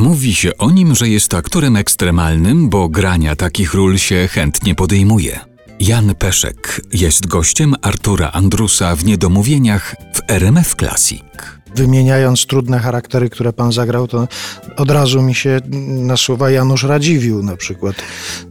Mówi się o nim, że jest aktorem ekstremalnym, bo grania takich ról się chętnie podejmuje. Jan Peszek jest gościem Artura Andrusa w Niedomówieniach w RMF Classic. Wymieniając trudne charaktery, które pan zagrał, to od razu mi się nasuwa Janusz Radziwiłł na przykład.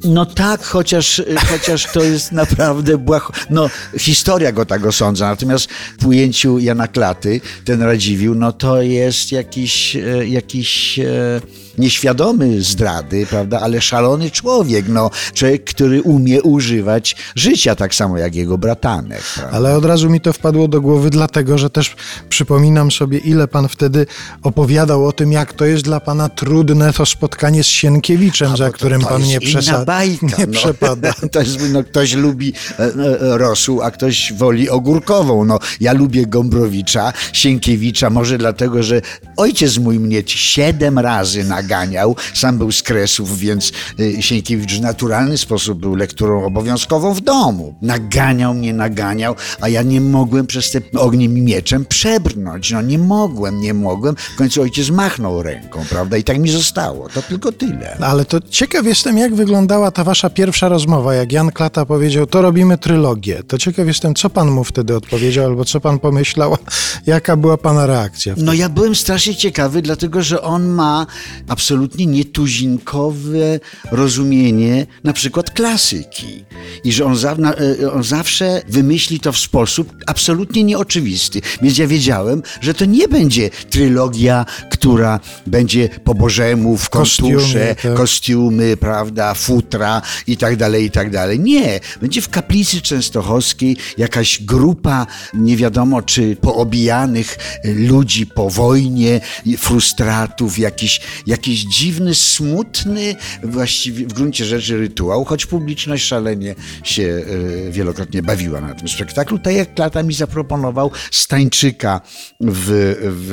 No tak, chociaż, chociaż to jest naprawdę błah... No, historia go tak osądza, natomiast w ujęciu Jana Klaty, ten Radziwiłł, no to jest jakiś, e, jakiś e, nieświadomy zdrady, prawda, ale szalony człowiek, no, człowiek, który umie używać życia tak samo jak jego bratanek. Prawda? Ale od razu mi to wpadło do głowy, dlatego że też przypominam sobie, ile pan wtedy opowiadał o tym, jak to jest dla pana trudne to spotkanie z Sienkiewiczem, A, za bo to- którym to pan nie, przesa- bajka, nie no. przepada. To jest, no, ktoś lubi e, e, rosół, a ktoś woli ogórkową. No, ja lubię Gombrowicza, Sienkiewicza, może dlatego, że ojciec mój mnie siedem razy naganiał. Sam był z Kresów, więc e, Sienkiewicz w naturalny sposób był lekturą obowiązkową w domu. Naganiał mnie, naganiał, a ja nie mogłem przez te ogniem i mieczem przebrnąć. No nie mogłem, nie mogłem. W końcu ojciec machnął ręką, prawda? I tak mi zostało. To tylko tyle. Ale to ciekaw jestem, jak wyglądała ta wasza pierwsza rozmowa, jak Jan Klata powiedział, to robimy trylogię. To ciekaw jestem, co pan mu wtedy odpowiedział, albo co pan pomyślał, jaka była pana reakcja. No ja byłem strasznie ciekawy, dlatego że on ma absolutnie nietuzinkowe rozumienie na przykład klasyki. I że on, za, na, e, on zawsze wymyśli to w sposób absolutnie nieoczywisty. Więc ja wiedziałem, że to nie będzie trylogia, która będzie po bożemu w Kostiumy, konturze, tak. kostiumy, prawda, futra i tak dalej, i tak dalej. Nie, będzie w kaplicy częstochowskiej jakaś grupa, nie wiadomo czy poobijanych ludzi po wojnie, frustratów, jakiś, jakiś dziwny, smutny właściwie w gruncie rzeczy rytuał, choć publiczność szalenie się y, wielokrotnie bawiła na tym spektaklu. Tak jak Klata mi zaproponował Stańczyka w,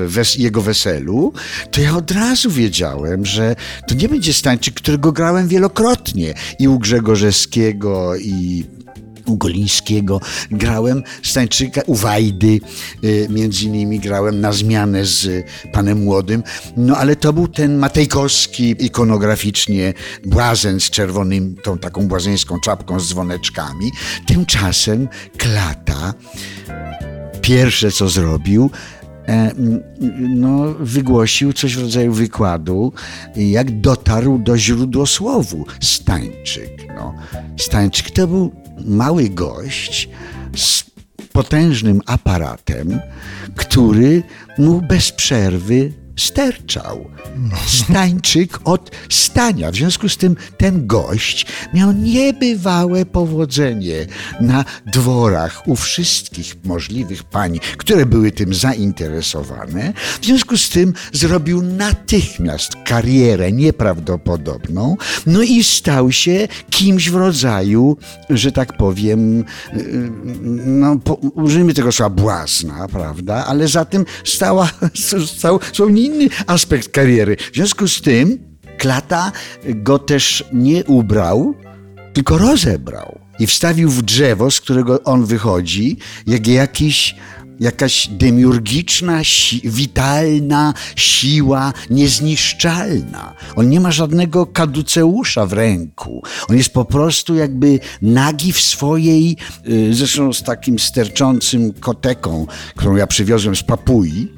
wes jego weselu, to ja od razu wiedziałem, że to nie będzie Stańczyk, którego grałem wielokrotnie i u Grzegorzewskiego i u Golińskiego grałem Stańczyka, u Wajdy y, między innymi grałem na zmianę z panem Młodym, no ale to był ten Matejkowski ikonograficznie błazen z czerwonym, tą taką błazeńską czapką z dzwoneczkami. Tymczasem Klata pierwsze co zrobił, no, wygłosił coś w rodzaju wykładu, jak dotarł do źródłosłowu Stańczyk. No. Stańczyk to był mały gość z potężnym aparatem, który mu bez przerwy sterczał. Stańczyk od stania. W związku z tym ten gość miał niebywałe powodzenie na dworach u wszystkich możliwych pań, które były tym zainteresowane. W związku z tym zrobił natychmiast karierę nieprawdopodobną, no i stał się kimś w rodzaju, że tak powiem, yy, no, po, użyjmy tego słowa błazna, prawda, ale za tym stała, stał zupełnie inny aspekt kariery. W związku z tym Klata go też nie ubrał, tylko rozebrał i wstawił w drzewo, z którego on wychodzi, jak jakiś jakaś demiurgiczna, si witalna siła niezniszczalna. On nie ma żadnego kaduceusza w ręku. On jest po prostu jakby nagi w swojej, y, zresztą z takim sterczącym koteką, którą ja przywiozłem z Papui,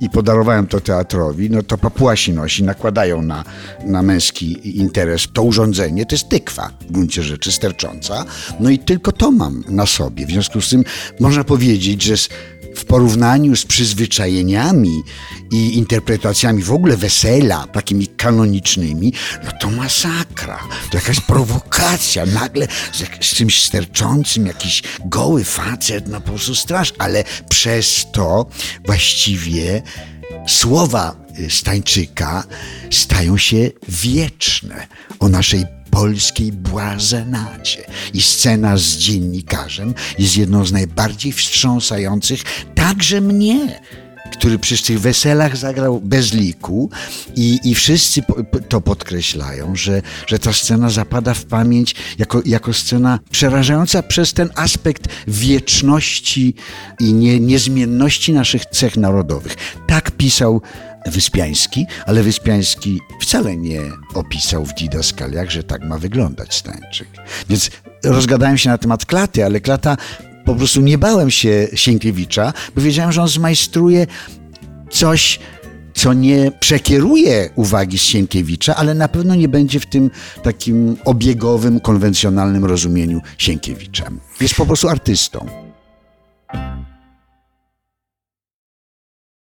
i podarowałem to teatrowi, no to papuasi nosi, nakładają na, na męski interes to urządzenie, to jest tykwa w gruncie rzeczy stercząca, no i tylko to mam na sobie. W związku z tym można powiedzieć, że w porównaniu z przyzwyczajeniami i interpretacjami w ogóle wesela, takimi kanonicznymi, no to masakra. To jakaś prowokacja. Nagle z, z czymś sterczącym, jakiś goły facet, no po prostu strasz. Ale przez to właściwie słowa y, Stańczyka stają się wieczne o naszej polskiej błazenacie. I scena z dziennikarzem jest jedną z najbardziej wstrząsających także mnie, który przy tych weselach zagrał bez liku i, i wszyscy to podkreślają, że, że ta scena zapada w pamięć jako, jako scena przerażająca przez ten aspekt wieczności i nie, niezmienności naszych cech narodowych. Tak pisał Wyspiański, ale Wyspiański wcale nie opisał w didaskaliach, że tak ma wyglądać Stańczyk. Więc rozgadałem się na temat klaty, ale klata po prostu nie bałem się Sienkiewicza, bo wiedziałem, że on zmajstruje coś, co nie przekieruje uwagi Sienkiewicza, ale na pewno nie będzie w tym takim obiegowym, konwencjonalnym rozumieniu Sienkiewiczem. Jest po prostu artystą.